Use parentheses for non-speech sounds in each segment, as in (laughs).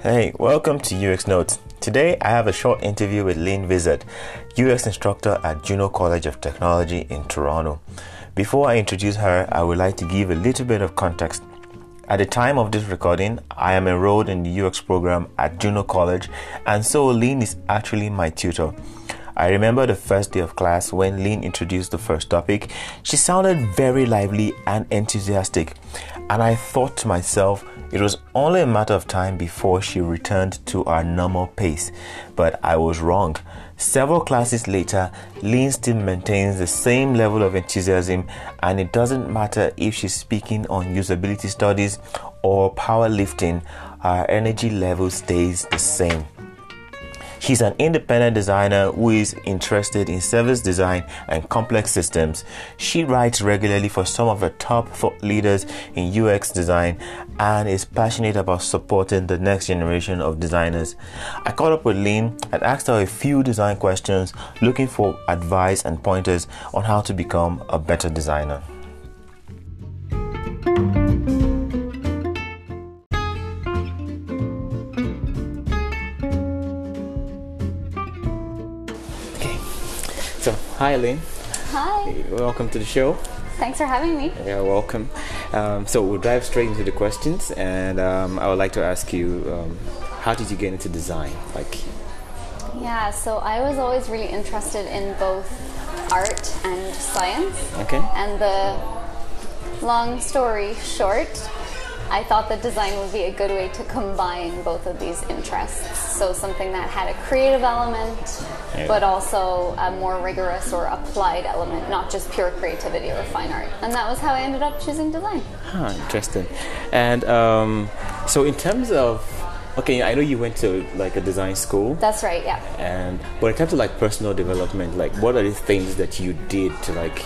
Hey, welcome to UX Notes. Today I have a short interview with Lynn Vizard, UX instructor at Juno College of Technology in Toronto. Before I introduce her, I would like to give a little bit of context. At the time of this recording, I am enrolled in the UX program at Juno College, and so Lynn is actually my tutor. I remember the first day of class when Lynn introduced the first topic. She sounded very lively and enthusiastic, and I thought to myself, it was only a matter of time before she returned to our normal pace, but I was wrong. Several classes later, Lynn still maintains the same level of enthusiasm, and it doesn't matter if she's speaking on usability studies or powerlifting, her energy level stays the same. She's an independent designer who is interested in service design and complex systems. She writes regularly for some of the top thought leaders in UX design and is passionate about supporting the next generation of designers. I caught up with Lynn and asked her a few design questions, looking for advice and pointers on how to become a better designer. So, hi, Lynn. Hi. Welcome to the show. Thanks for having me. Yeah, welcome. Um, so, we'll dive straight into the questions, and um, I would like to ask you um, how did you get into design? Like, Yeah, so I was always really interested in both art and science. okay. And the long story short, I thought that design would be a good way to combine both of these interests. So something that had a creative element, Yeah. but also a more rigorous or applied element, not just pure creativity or fine art. And that was how I ended up choosing design. Huh, interesting. And um, so, in terms of, okay, I know you went to like a design school. That's right, yeah. And but in terms of like personal development, like what are the things that you did to like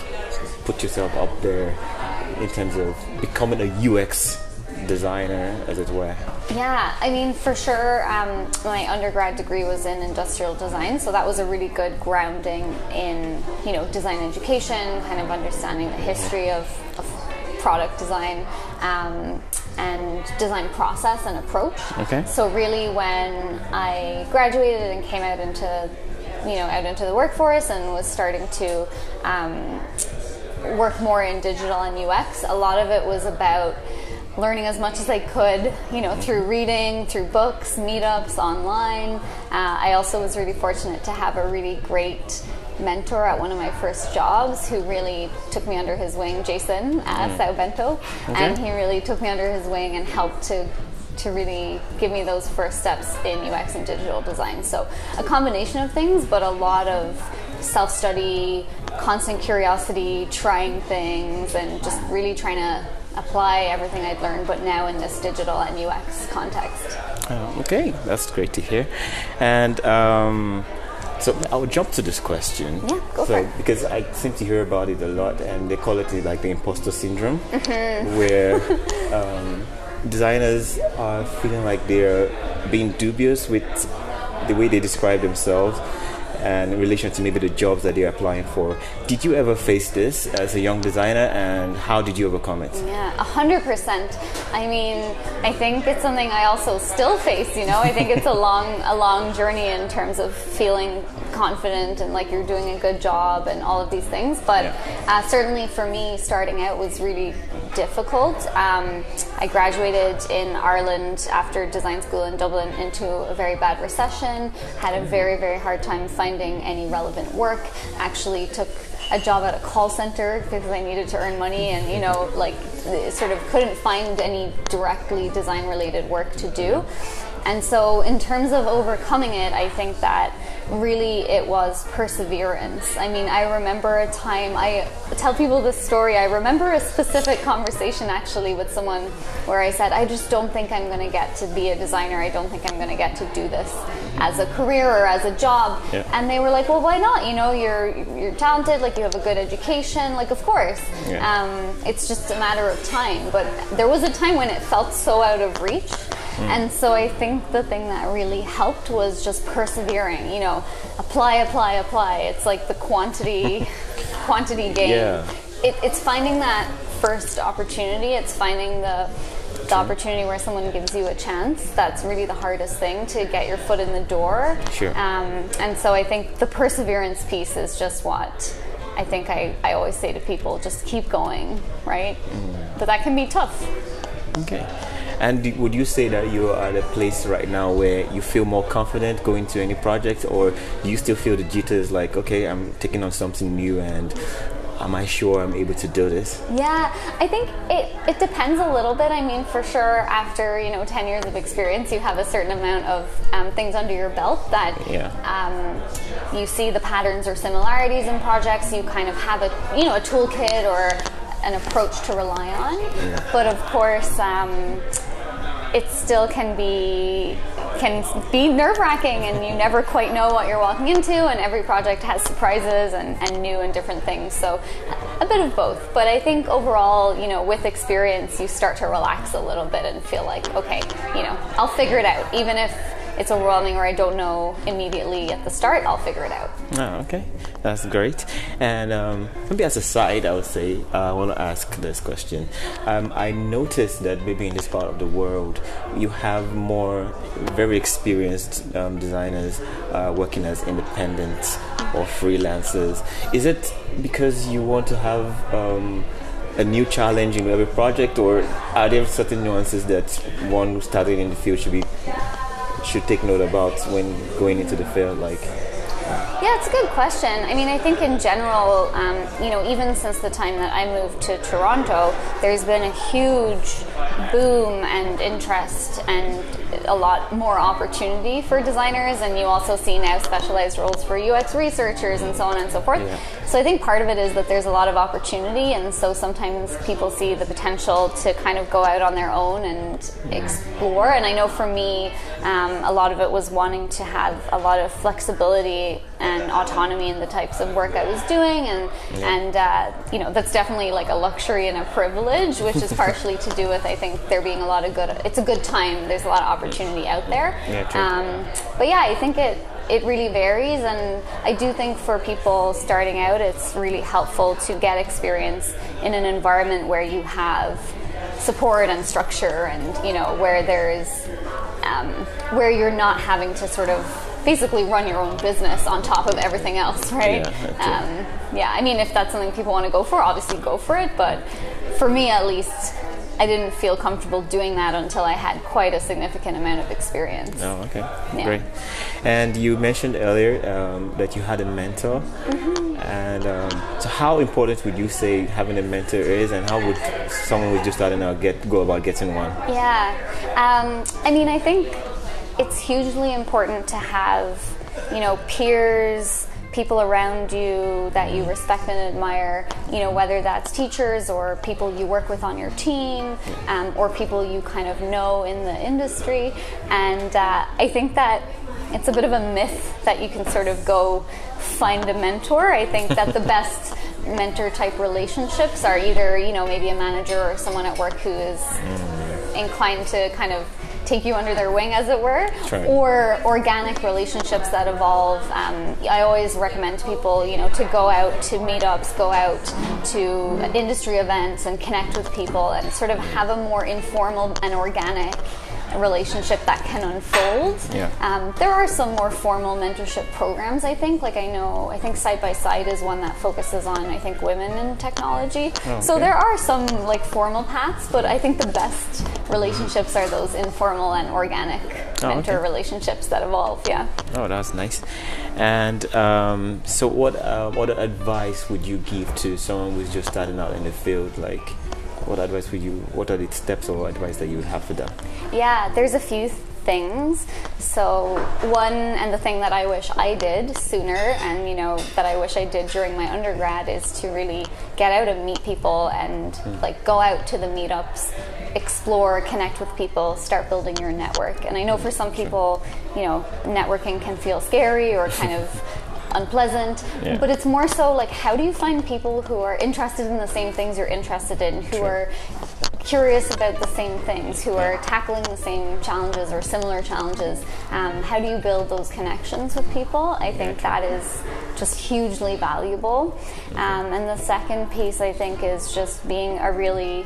put yourself up there in terms of becoming a UX designer, as it were? Yeah, I mean, for sure, um, my undergrad degree was in industrial design, so that was a really good grounding in, you know, design education, kind of understanding the history of, of product design um, and design process and approach. Okay. So really, when I graduated and came out into, you know, out into the workforce and was starting to um, work more in digital and UX, a lot of it was about learning as much as I could, you know, through reading, through books, meetups, online. Uh, I also was really fortunate to have a really great mentor at one of my first jobs who really took me under his wing, Jason at Sao Bento, and he really took me under his wing and helped to to really give me those first steps in UX and digital design. So a combination of things, but a lot of self-study, constant curiosity, trying things, and just really trying to apply everything I'd learned, but now in this digital and UX context. Uh, okay, that's great to hear. And um, so I will jump to this question. Yeah, go so, for it. Because I seem to hear about it a lot, and they call it like the imposter syndrome, Mm-hmm. where (laughs) um, designers are feeling like they're being dubious with the way they describe themselves and in relation to maybe the jobs that they're applying for. Did you ever face this as a young designer, and how did you overcome it? Yeah, a hundred percent. I mean, I think it's something I also still face. You know, I think it's a (laughs) long, a long journey in terms of feeling confident and like you're doing a good job and all of these things. But Yeah. uh, certainly for me, starting out was really difficult. Um, I graduated in Ireland after design school in Dublin into a very bad recession. Had a very, very hard time finding any relevant work. Actually, took a job at a call center because I needed to earn money and you know (laughs) like sort of couldn't find any directly design related work to do. And so in terms of overcoming it, I think that really it was perseverance. I mean, I remember a time I tell people this story. I remember a specific conversation actually with someone where I said, "I just don't think I'm going to get to be a designer. I don't think I'm going to get to do this as a career or as a job." Yeah. And they were like, "Well, why not? You know, you're you're talented. Like you have a good education. Like of course. Yeah. Um, it's just a matter of time." But there was a time when it felt so out of reach. And so I think the thing that really helped was just persevering. You know, apply, apply, apply. It's like the quantity, (laughs) quantity game. Yeah. It, it's finding that first opportunity. It's finding the the opportunity where someone gives you a chance. That's really the hardest thing to get your foot in the door. Sure. Um, and so I think the perseverance piece is just what I think I, I always say to people just keep going, right? Mm. But that can be tough. Okay. And would you say that you are at a place right now where you feel more confident going to any project, or do you still feel the jitters like, okay, I'm taking on something new and am I sure I'm able to do this? Yeah, I think it, it depends a little bit. I mean, for sure, after you know ten years of experience, you have a certain amount of um, things under your belt that Yeah. um, you see the patterns or similarities in projects. You kind of have a you know a toolkit or an approach to rely on. But of course, um, it still can be can be nerve wracking, and you never quite know what you're walking into. And every project has surprises and, and new and different things. So a bit of both. But I think overall, you know, with experience, you start to relax a little bit and feel like, okay, you know, I'll figure it out, even if it's overwhelming or I don't know immediately at the start. I'll figure it out. Oh, okay, that's great. And um, maybe as a side, I would say uh, I want to ask this question. Um, I noticed that maybe in this part of the world, you have more very experienced um, designers uh, working as independents or freelancers. Is it because you want to have um, a new challenge in every project, or are there certain nuances that one starting in the field should be should take note about when going into the field? Like, Yeah, it's a good question. I mean, I think in general, um, you know, even since the time that I moved to Toronto, there's been a huge boom and interest and a lot more opportunity for designers. And you also see now specialized roles for UX researchers and so on and so forth. Yeah. So I think part of it is that there's a lot of opportunity, and so sometimes people see the potential to kind of go out on their own and explore. And I know for me, um, a lot of it was wanting to have a lot of flexibility and autonomy in the types of work I was doing, and and uh, you know that's definitely like a luxury and a privilege, which is (laughs) partially to do with I think there being a lot of good. It's a good time. There's a lot of opportunity out there. Yeah, true. Um, but yeah, I think it it really varies, and I do think for people starting out, it's really helpful to get experience in an environment where you have support and structure, and you know where there's um, where you're not having to sort of basically run your own business on top of everything else, right? Yeah, um, yeah. I mean, if that's something people want to go for, obviously go for it. But for me, at least. I didn't feel comfortable doing that until I had quite a significant amount of experience. Oh, okay. Yeah. Great. And you mentioned earlier um, that you had a mentor. Mm-hmm. And um, so, how important would you say having a mentor is, and how would someone who's just starting out get go about getting one? Yeah. Um, I mean, I think it's hugely important to have, you know, peers, people around you that you respect and admire, you know, whether that's teachers or people you work with on your team um, or people you kind of know in the industry. And uh, I think that it's a bit of a myth that you can sort of go find a mentor. I think that the (laughs) best mentor type relationships are either, you know, maybe a manager or someone at work who is inclined to kind of take you under their wing, as it were, Sure. or organic relationships that evolve. Um, I always recommend to people, you know, to go out to meetups, go out to industry events, and connect with people, and sort of have a more informal and organic relationship that can unfold. Yeah. Um, there are some more formal mentorship programs, I think. Like I know, I think Side by Side is one that focuses on, I think, women in technology. So okay. there are some like formal paths, but I think the best relationships are those informal and organic Oh, mentor okay. relationships that evolve. Yeah. Oh, that's nice. And um, so, what uh, what advice would you give to someone who's just starting out in the field? Like, what advice would you? What are the steps or advice that you would have for them? Yeah, there's a few things. So one, and the thing that I wish I did sooner, and you know that I wish I did during my undergrad, is to really get out and meet people and hmm. like go out to the meetups, explore, connect with people, start building your network. And I know for some people, you know, networking can feel scary or kind of (laughs) unpleasant Yeah. but it's more so like how do you find people who are interested in the same things you're interested in who Sure. are curious about the same things who are tackling the same challenges or similar challenges um, how do you build those connections with people i think that is just hugely valuable. Um, and the second piece, I think, is just being a really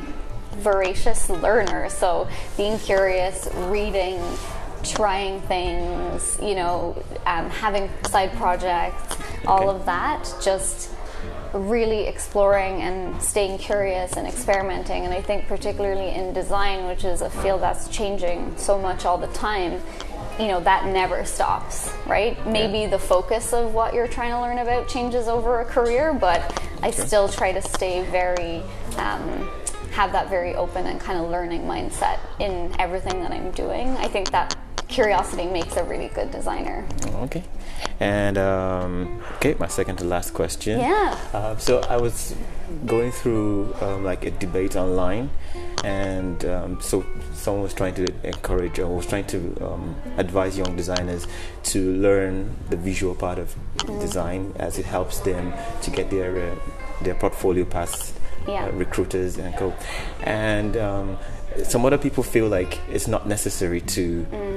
voracious learner. So being curious, reading, trying things, you know, um, having side projects, okay. all of that, just really exploring and staying curious and experimenting. And I think, particularly in design, which is a field that's changing so much all the time, you know, that never stops, right? Maybe yeah. the focus of what you're trying to learn about changes over a career, but I sure. still try to stay very. Um, have that very open and kind of learning mindset in everything that I'm doing. I think that curiosity makes a really good designer. Okay. And um, okay, my second to last question. Yeah. Uh, so I was going through um, like a debate online, and um, so someone was trying to encourage or was trying to um, advise young designers to learn the visual part of mm. design as it helps them to get their uh, their portfolio past yeah. uh, recruiters and co. And um, some other people feel like it's not necessary to. Mm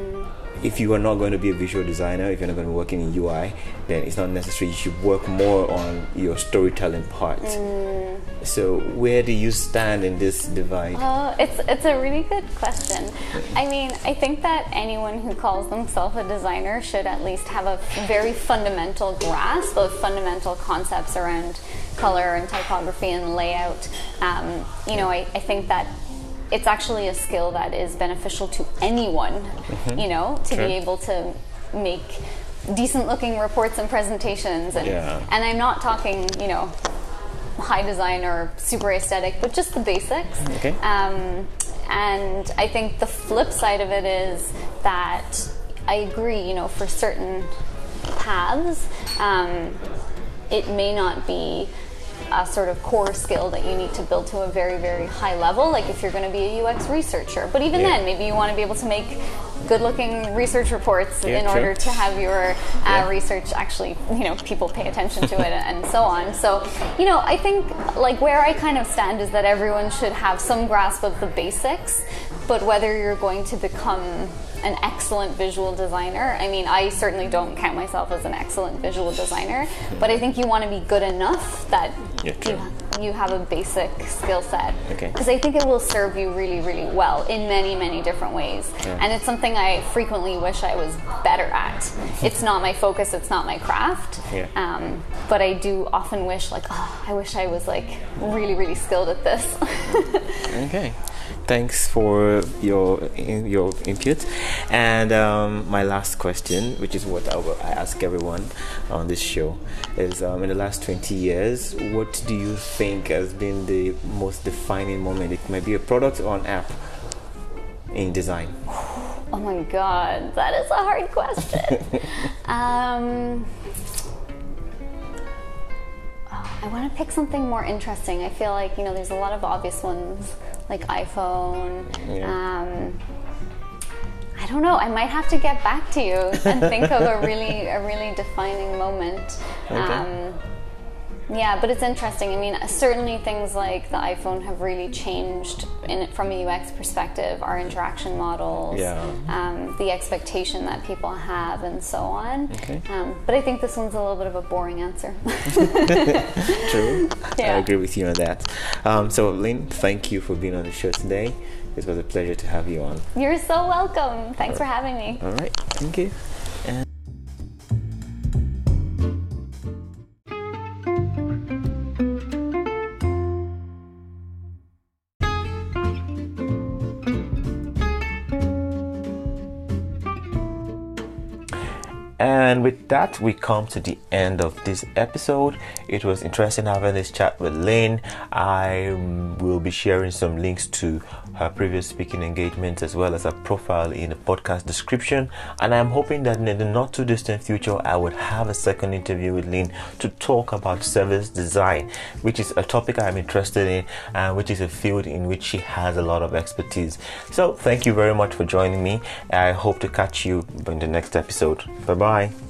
if you are not going to be a visual designer, if you're not going to be working in UI, then it's not necessary. You should work more on your storytelling part. Mm. So, where do you stand in this divide? Uh, it's it's a really good question. I mean, I think that anyone who calls themselves a designer should at least have a very fundamental grasp of fundamental concepts around color and typography and layout. Um, you know, I, I think that it's actually a skill that is beneficial to anyone, mm-hmm. you know, to sure. be able to make decent looking reports and presentations and yeah. and I'm not talking, you know, high design or super aesthetic, but just the basics. Okay. Um, and I think the flip side of it is that I agree, you know, for certain paths, um, it may not be a sort of core skill that you need to build to a very, very high level, like if you're going to be a UX researcher. But even yeah. then, maybe you want to be able to make good looking research reports yeah, in true. order to have your uh, yeah. research actually, you know, people pay attention to it and so on. So, you know, I think like where I kind of stand is that everyone should have some grasp of the basics, but whether you're going to become an excellent visual designer. I mean, I certainly don't count myself as an excellent visual designer, but I think you want to be good enough that yeah, you, you have a basic skill set. Because okay. I think it will serve you really, really well in many, many different ways. Yeah. And it's something I frequently wish I was better at. (laughs) it's not my focus, it's not my craft. Yeah. Um, but I do often wish, like, oh, I wish I was like really, really skilled at this. (laughs) okay thanks for your your input. And um, my last question, which is what I, will, I ask everyone on this show, is um, in the last 20 years, what do you think has been the most defining moment? It might be a product or an app in design. Oh my god, that is a hard question. (laughs) um, I want to pick something more interesting. I feel like you know there's a lot of obvious ones like iPhone. Yeah. Um, I don't know. I might have to get back to you and think of a really a really defining moment. Okay. Um, yeah, but it's interesting. I mean, certainly things like the iPhone have really changed in from a UX perspective, our interaction models, yeah. um, the expectation that people have, and so on. Okay. Um, but I think this one's a little bit of a boring answer. (laughs) True. Yeah. I agree with you on that. Um, so, Lynn, thank you for being on the show today. It was a pleasure to have you on. You're so welcome. Thanks for having me. All right. Thank you. That, we come to the end of this episode. It was interesting having this chat with Lynn. I will be sharing some links to her previous speaking engagements as well as her profile in the podcast description. And I'm hoping that in the not too distant future, I would have a second interview with Lynn to talk about service design, which is a topic I'm interested in and which is a field in which she has a lot of expertise. So, thank you very much for joining me. I hope to catch you in the next episode. Bye bye.